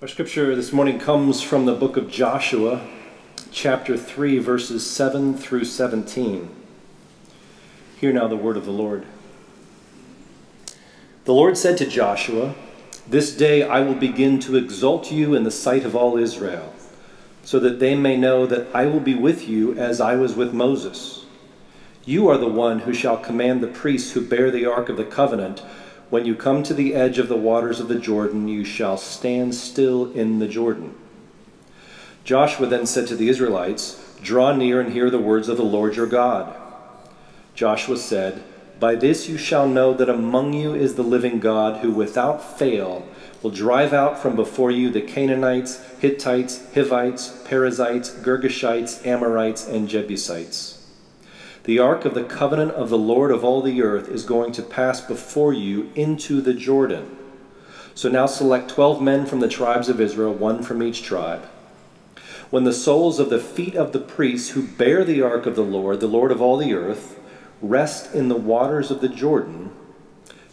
Our scripture this morning comes from the book of Joshua, chapter 3, verses 7 through 17. Hear now the word of the Lord. The Lord said to Joshua, This day I will begin to exalt you in the sight of all Israel, so that they may know that I will be with you as I was with Moses. You are the one who shall command the priests who bear the ark of the covenant when you come to the edge of the waters of the Jordan, you shall stand still in the Jordan. Joshua then said to the Israelites, Draw near and hear the words of the Lord your God. Joshua said, By this you shall know that among you is the living God, who without fail will drive out from before you the Canaanites, Hittites, Hivites, Perizzites, Girgashites, Amorites, and Jebusites. The ark of the covenant of the Lord of all the earth is going to pass before you into the Jordan. So now select 12 men from the tribes of Israel, one from each tribe. When the soles of the feet of the priests who bear the ark of the Lord, the Lord of all the earth, rest in the waters of the Jordan,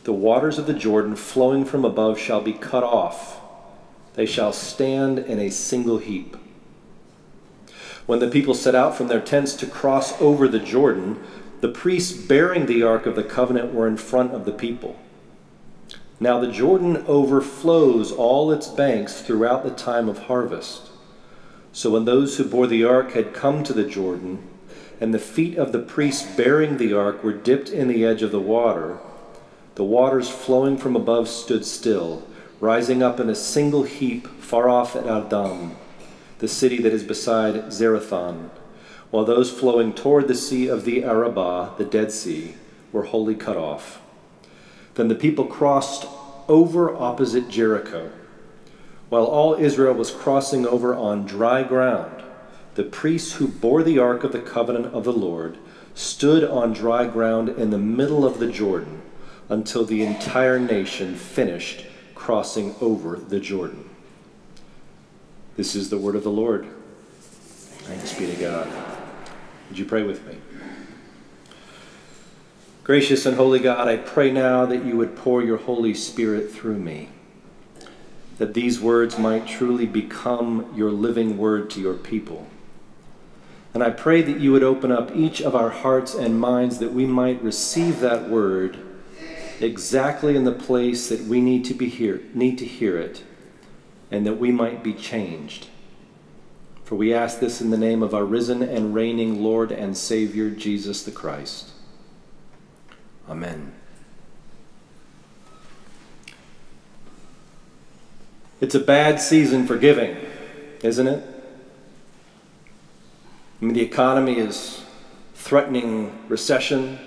the waters of the Jordan flowing from above shall be cut off. They shall stand in a single heap. When the people set out from their tents to cross over the Jordan, the priests bearing the Ark of the Covenant were in front of the people. Now the Jordan overflows all its banks throughout the time of harvest. So when those who bore the ark had come to the Jordan, and the feet of the priests bearing the ark were dipped in the edge of the water, the waters flowing from above stood still, rising up in a single heap far off at Adam the city that is beside Zarethan, while those flowing toward the sea of the Arabah, the Dead Sea, were wholly cut off. Then the people crossed over opposite Jericho. While all Israel was crossing over on dry ground, the priests who bore the ark of the covenant of the Lord stood on dry ground in the middle of the Jordan until the entire nation finished crossing over the Jordan. This is the word of the Lord. Thanks be to God. Would you pray with me? Gracious and holy God, I pray now that you would pour your Holy Spirit through me, that these words might truly become your living word to your people. And I pray that you would open up each of our hearts and minds that we might receive that word exactly in the place that we need to be here, need to hear it and that we might be changed. For we ask this in the name of our risen and reigning Lord and Savior, Jesus the Christ. Amen. It's a bad season for giving, isn't it? I mean, the economy is threatening recession.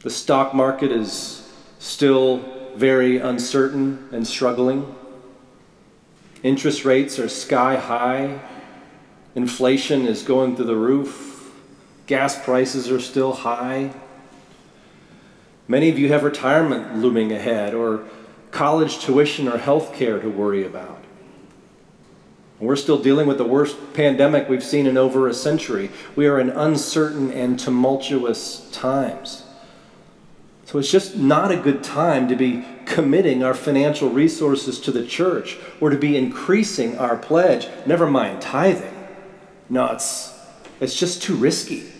The stock market is still very uncertain and struggling. Interest rates are sky high. Inflation is going through the roof. Gas prices are still high. Many of you have retirement looming ahead, or college tuition or health care to worry about. We're still dealing with the worst pandemic we've seen in over a century. We are in uncertain and tumultuous times. So it's just not a good time to be committing our financial resources to the church or to be increasing our pledge, never mind tithing. No, it's, it's just too risky.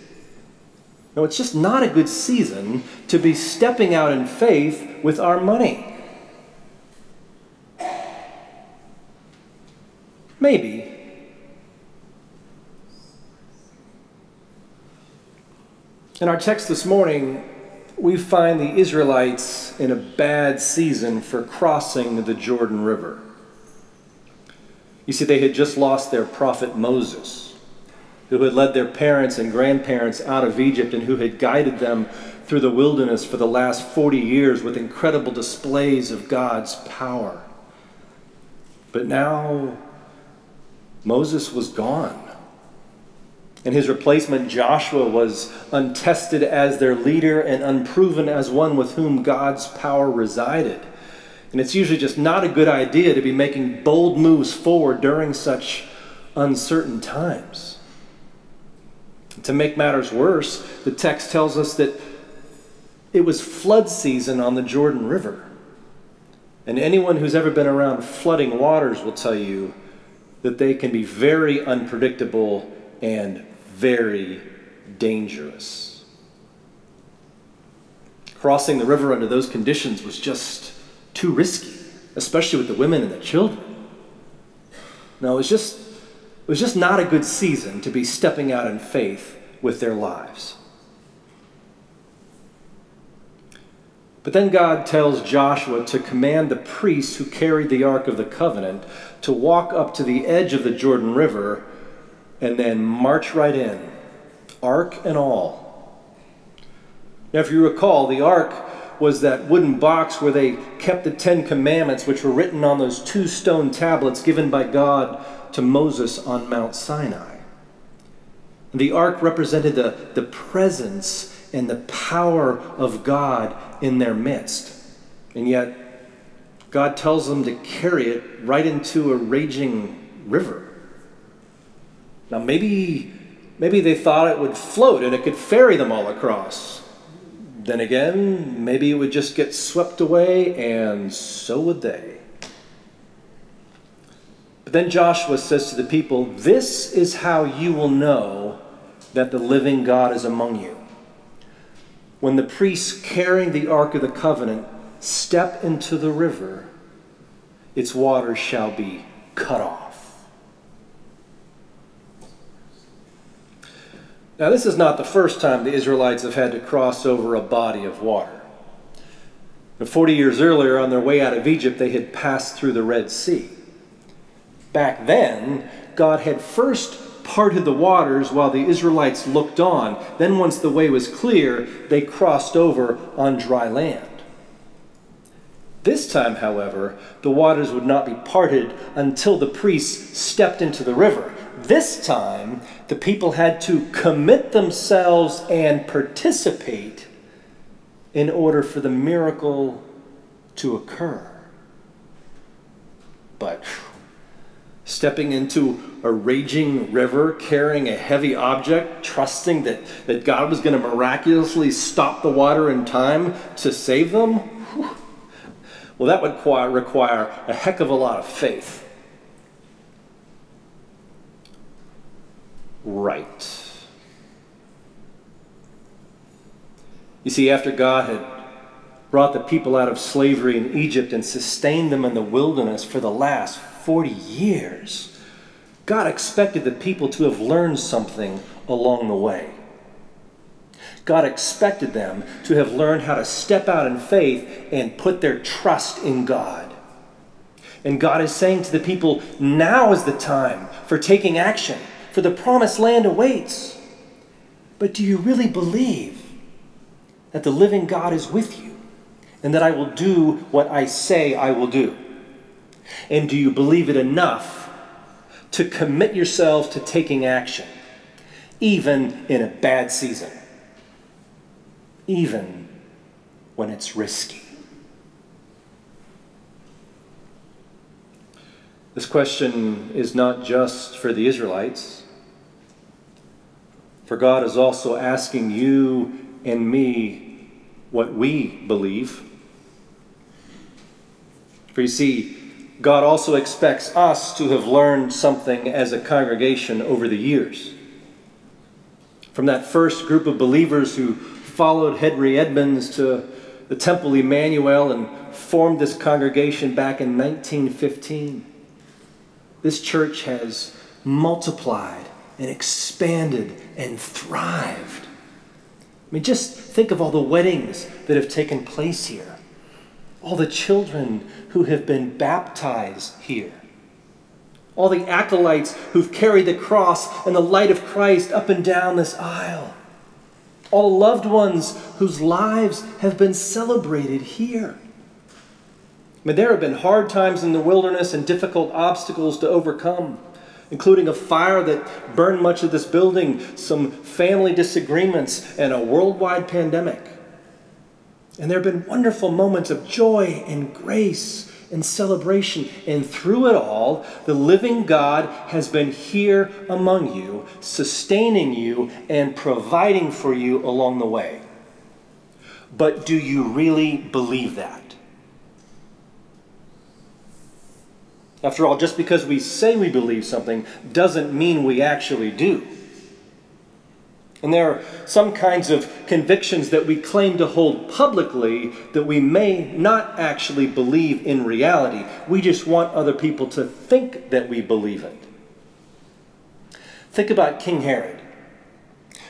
No, it's just not a good season to be stepping out in faith with our money. Maybe. In our text this morning, we find the Israelites in a bad season for crossing the Jordan River. You see, they had just lost their prophet Moses, who had led their parents and grandparents out of Egypt and who had guided them through the wilderness for the last 40 years with incredible displays of God's power. But now Moses was gone. And his replacement, Joshua, was untested as their leader and unproven as one with whom God's power resided. And it's usually just not a good idea to be making bold moves forward during such uncertain times. To make matters worse, the text tells us that it was flood season on the Jordan River. And anyone who's ever been around flooding waters will tell you that they can be very unpredictable and very dangerous. Crossing the river under those conditions was just too risky, especially with the women and the children. No, it was just it was just not a good season to be stepping out in faith with their lives. But then God tells Joshua to command the priests who carried the Ark of the Covenant to walk up to the edge of the Jordan River and then march right in, ark and all. Now, if you recall, the ark was that wooden box where they kept the Ten Commandments, which were written on those two stone tablets given by God to Moses on Mount Sinai. The ark represented the, the presence and the power of God in their midst. And yet, God tells them to carry it right into a raging river. Now, maybe, maybe they thought it would float and it could ferry them all across. Then again, maybe it would just get swept away, and so would they. But then Joshua says to the people, This is how you will know that the living God is among you when the priests carrying the Ark of the Covenant step into the river, its waters shall be cut off. Now, this is not the first time the Israelites have had to cross over a body of water. 40 years earlier, on their way out of Egypt, they had passed through the Red Sea. Back then, God had first parted the waters while the Israelites looked on. Then, once the way was clear, they crossed over on dry land. This time, however, the waters would not be parted until the priests stepped into the river. This time, the people had to commit themselves and participate in order for the miracle to occur. But stepping into a raging river, carrying a heavy object, trusting that, that God was going to miraculously stop the water in time to save them? Well, that would require a heck of a lot of faith. Right. You see, after God had brought the people out of slavery in Egypt and sustained them in the wilderness for the last 40 years, God expected the people to have learned something along the way. God expected them to have learned how to step out in faith and put their trust in God. And God is saying to the people, now is the time for taking action, for the promised land awaits. But do you really believe that the living God is with you and that I will do what I say I will do? And do you believe it enough to commit yourself to taking action, even in a bad season, even when it's risky? This question is not just for the Israelites, for God is also asking you and me what we believe. For you see, God also expects us to have learned something as a congregation over the years. From that first group of believers who followed Henry Edmonds to the Temple Emmanuel and formed this congregation back in 1915, this church has multiplied and expanded and thrived. I mean, just think of all the weddings that have taken place here all the children who have been baptized here, all the acolytes who've carried the cross and the light of Christ up and down this aisle, all loved ones whose lives have been celebrated here. I mean, there have been hard times in the wilderness and difficult obstacles to overcome, including a fire that burned much of this building, some family disagreements, and a worldwide pandemic. And there have been wonderful moments of joy and grace and celebration. And through it all, the living God has been here among you, sustaining you and providing for you along the way. But do you really believe that? After all, just because we say we believe something doesn't mean we actually do. And there are some kinds of convictions that we claim to hold publicly that we may not actually believe in reality. We just want other people to think that we believe it. Think about King Herod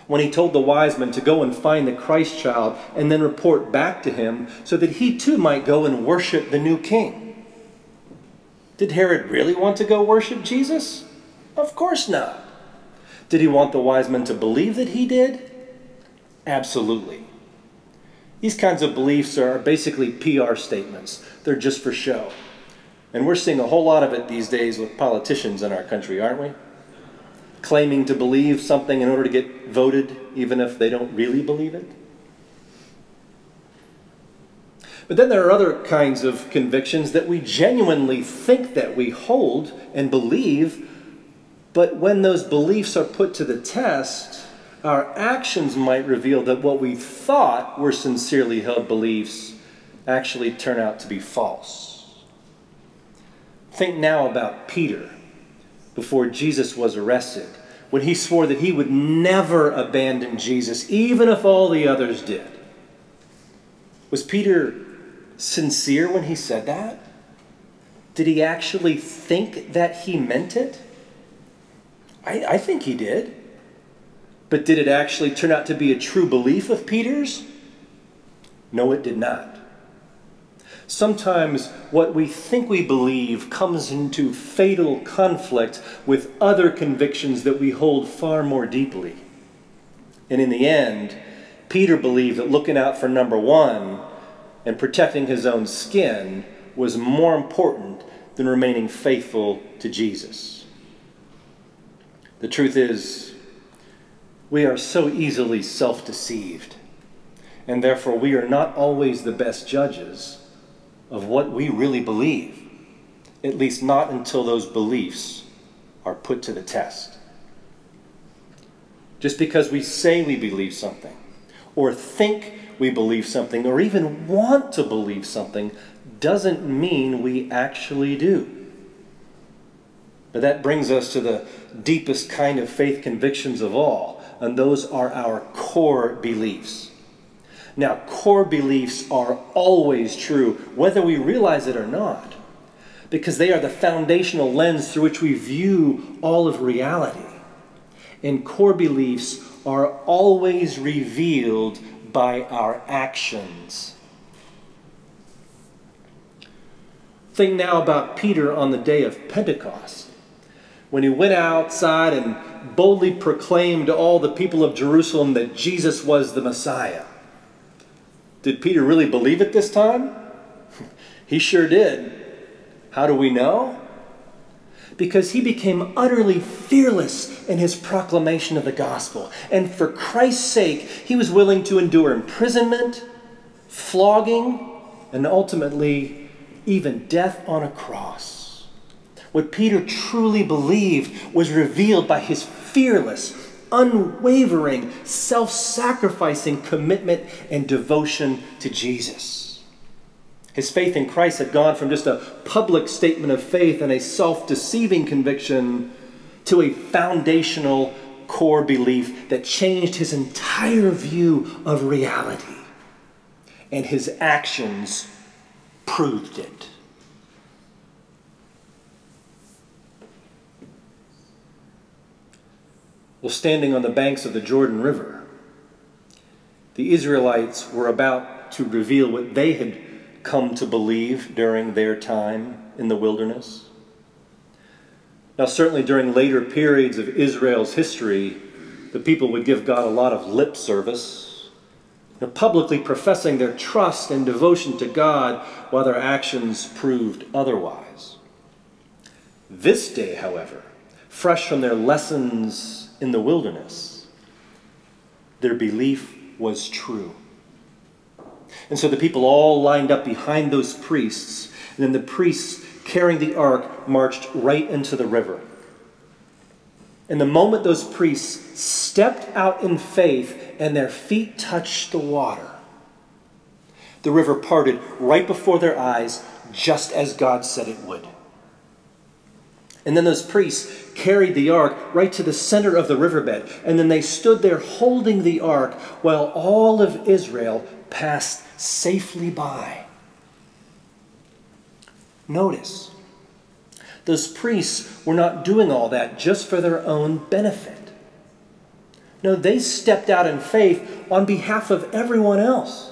when he told the wise men to go and find the Christ child and then report back to him so that he too might go and worship the new king. Did Herod really want to go worship Jesus? Of course not. Did he want the wise men to believe that he did? Absolutely. These kinds of beliefs are basically PR statements, they're just for show. And we're seeing a whole lot of it these days with politicians in our country, aren't we? Claiming to believe something in order to get voted, even if they don't really believe it. But then there are other kinds of convictions that we genuinely think that we hold and believe but when those beliefs are put to the test, our actions might reveal that what we thought were sincerely held beliefs actually turn out to be false. Think now about Peter before Jesus was arrested, when he swore that he would never abandon Jesus, even if all the others did. Was Peter sincere when he said that? Did he actually think that he meant it? I, I think he did. But did it actually turn out to be a true belief of Peter's? No, it did not. Sometimes what we think we believe comes into fatal conflict with other convictions that we hold far more deeply. And in the end, Peter believed that looking out for number one and protecting his own skin was more important than remaining faithful to Jesus. The truth is, we are so easily self deceived, and therefore we are not always the best judges of what we really believe, at least not until those beliefs are put to the test. Just because we say we believe something, or think we believe something, or even want to believe something, doesn't mean we actually do. But that brings us to the deepest kind of faith convictions of all, and those are our core beliefs. Now, core beliefs are always true, whether we realize it or not, because they are the foundational lens through which we view all of reality. And core beliefs are always revealed by our actions. Think now about Peter on the day of Pentecost when he went outside and boldly proclaimed to all the people of Jerusalem that Jesus was the Messiah. Did Peter really believe it this time? he sure did. How do we know? Because he became utterly fearless in his proclamation of the gospel. And for Christ's sake, he was willing to endure imprisonment, flogging, and ultimately even death on a cross. What Peter truly believed was revealed by his fearless, unwavering, self sacrificing commitment and devotion to Jesus. His faith in Christ had gone from just a public statement of faith and a self deceiving conviction to a foundational core belief that changed his entire view of reality. And his actions proved it. Well, standing on the banks of the Jordan River, the Israelites were about to reveal what they had come to believe during their time in the wilderness. Now, certainly during later periods of Israel's history, the people would give God a lot of lip service, publicly professing their trust and devotion to God while their actions proved otherwise. This day, however, fresh from their lessons in the wilderness, their belief was true. And so the people all lined up behind those priests, and then the priests carrying the ark marched right into the river. And the moment those priests stepped out in faith and their feet touched the water, the river parted right before their eyes, just as God said it would. And then those priests carried the ark right to the center of the riverbed. And then they stood there holding the ark while all of Israel passed safely by. Notice, those priests were not doing all that just for their own benefit. No, they stepped out in faith on behalf of everyone else.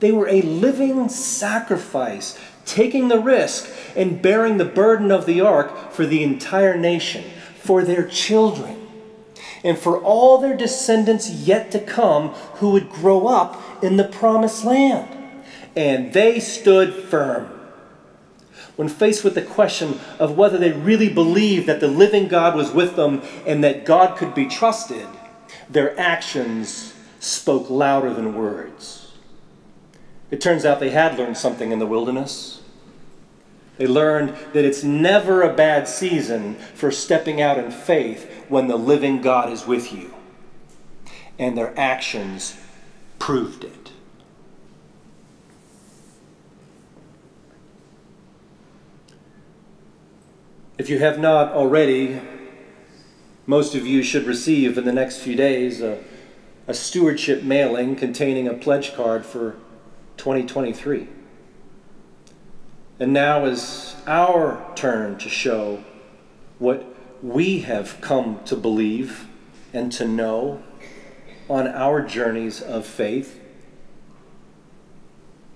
They were a living sacrifice, taking the risk and bearing the burden of the ark for the entire nation, for their children, and for all their descendants yet to come who would grow up in the promised land. And they stood firm. When faced with the question of whether they really believed that the living God was with them and that God could be trusted, their actions spoke louder than words. It turns out they had learned something in the wilderness. They learned that it's never a bad season for stepping out in faith when the living God is with you. And their actions proved it. If you have not already, most of you should receive in the next few days a, a stewardship mailing containing a pledge card for 2023. And now is our turn to show what we have come to believe and to know on our journeys of faith.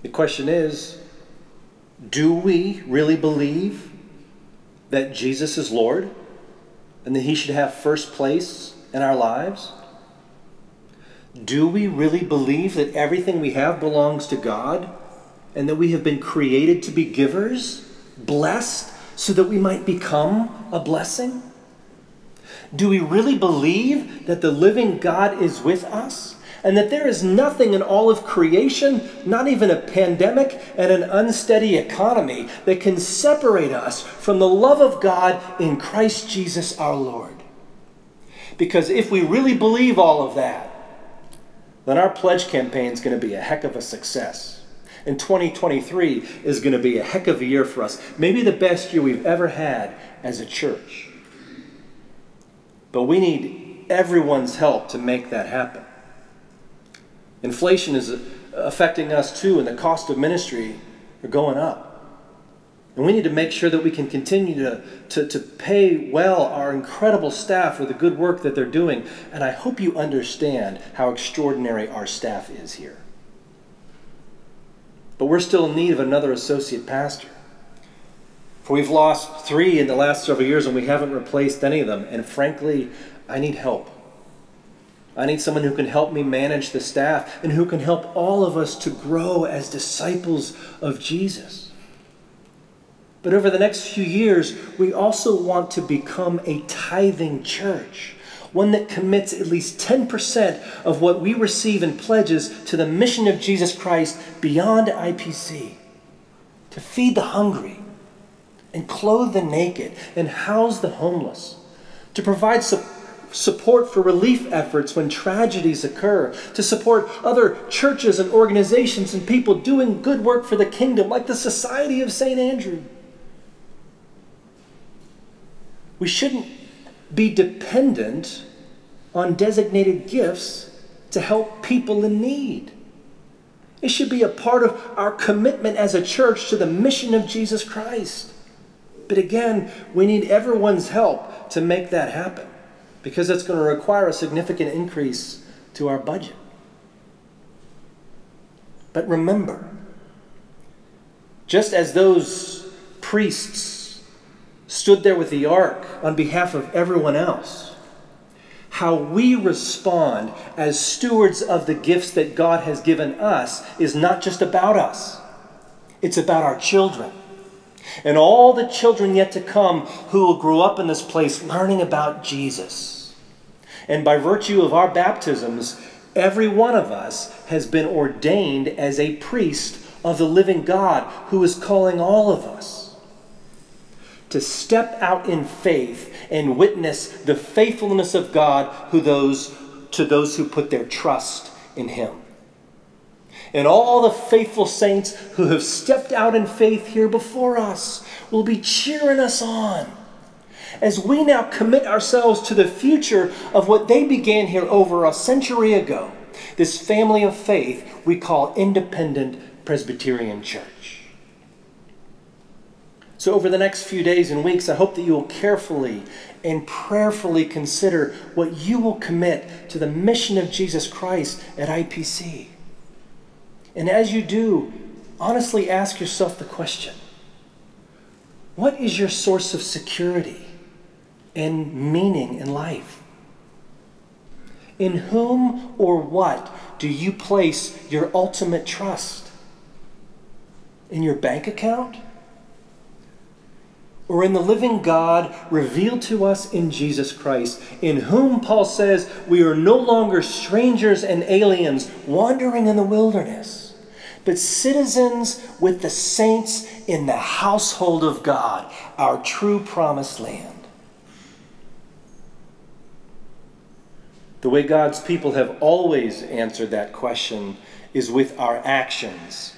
The question is do we really believe that Jesus is Lord and that He should have first place in our lives? Do we really believe that everything we have belongs to God? and that we have been created to be givers, blessed, so that we might become a blessing? Do we really believe that the living God is with us? And that there is nothing in all of creation, not even a pandemic and an unsteady economy, that can separate us from the love of God in Christ Jesus our Lord. Because if we really believe all of that, then our pledge campaign is going to be a heck of a success. And 2023 is going to be a heck of a year for us. Maybe the best year we've ever had as a church. But we need everyone's help to make that happen. Inflation is uh, affecting us too, and the cost of ministry are going up. And we need to make sure that we can continue to, to, to pay well our incredible staff for the good work that they're doing. And I hope you understand how extraordinary our staff is here. But we're still in need of another associate pastor. For we've lost three in the last several years and we haven't replaced any of them. And frankly, I need help. I need someone who can help me manage the staff and who can help all of us to grow as disciples of Jesus. But over the next few years, we also want to become a tithing church one that commits at least 10% of what we receive in pledges to the mission of Jesus Christ beyond IPC, to feed the hungry and clothe the naked and house the homeless, to provide su- support for relief efforts when tragedies occur, to support other churches and organizations and people doing good work for the kingdom, like the Society of St. Andrew. We shouldn't be dependent on designated gifts to help people in need. It should be a part of our commitment as a church to the mission of Jesus Christ. But again, we need everyone's help to make that happen because it's going to require a significant increase to our budget. But remember, just as those priests stood there with the ark on behalf of everyone else, how we respond as stewards of the gifts that God has given us is not just about us, it's about our children. And all the children yet to come who will grow up in this place learning about Jesus. And by virtue of our baptisms, every one of us has been ordained as a priest of the living God who is calling all of us to step out in faith and witness the faithfulness of God who those, to those who put their trust in Him. And all the faithful saints who have stepped out in faith here before us will be cheering us on as we now commit ourselves to the future of what they began here over a century ago, this family of faith we call Independent Presbyterian Church. So, over the next few days and weeks, I hope that you will carefully and prayerfully consider what you will commit to the mission of Jesus Christ at IPC. And as you do, honestly ask yourself the question what is your source of security and meaning in life? In whom or what do you place your ultimate trust? In your bank account? Or in the living God revealed to us in Jesus Christ, in whom Paul says we are no longer strangers and aliens wandering in the wilderness? But citizens with the saints in the household of God, our true promised land. The way God's people have always answered that question is with our actions,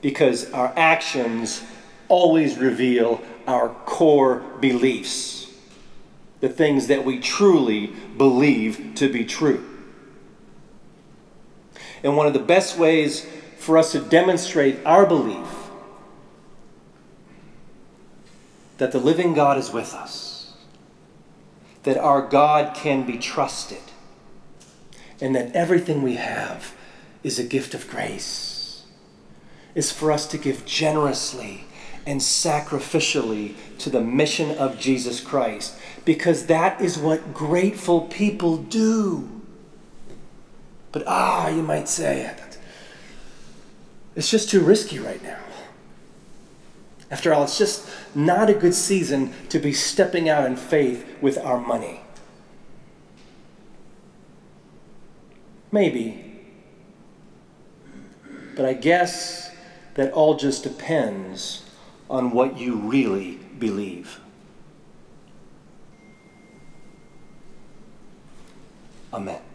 because our actions always reveal our core beliefs, the things that we truly believe to be true. And one of the best ways for us to demonstrate our belief that the living God is with us, that our God can be trusted, and that everything we have is a gift of grace, is for us to give generously and sacrificially to the mission of Jesus Christ, because that is what grateful people do. But ah, you might say, it's just too risky right now. After all, it's just not a good season to be stepping out in faith with our money. Maybe. But I guess that all just depends on what you really believe. Amen.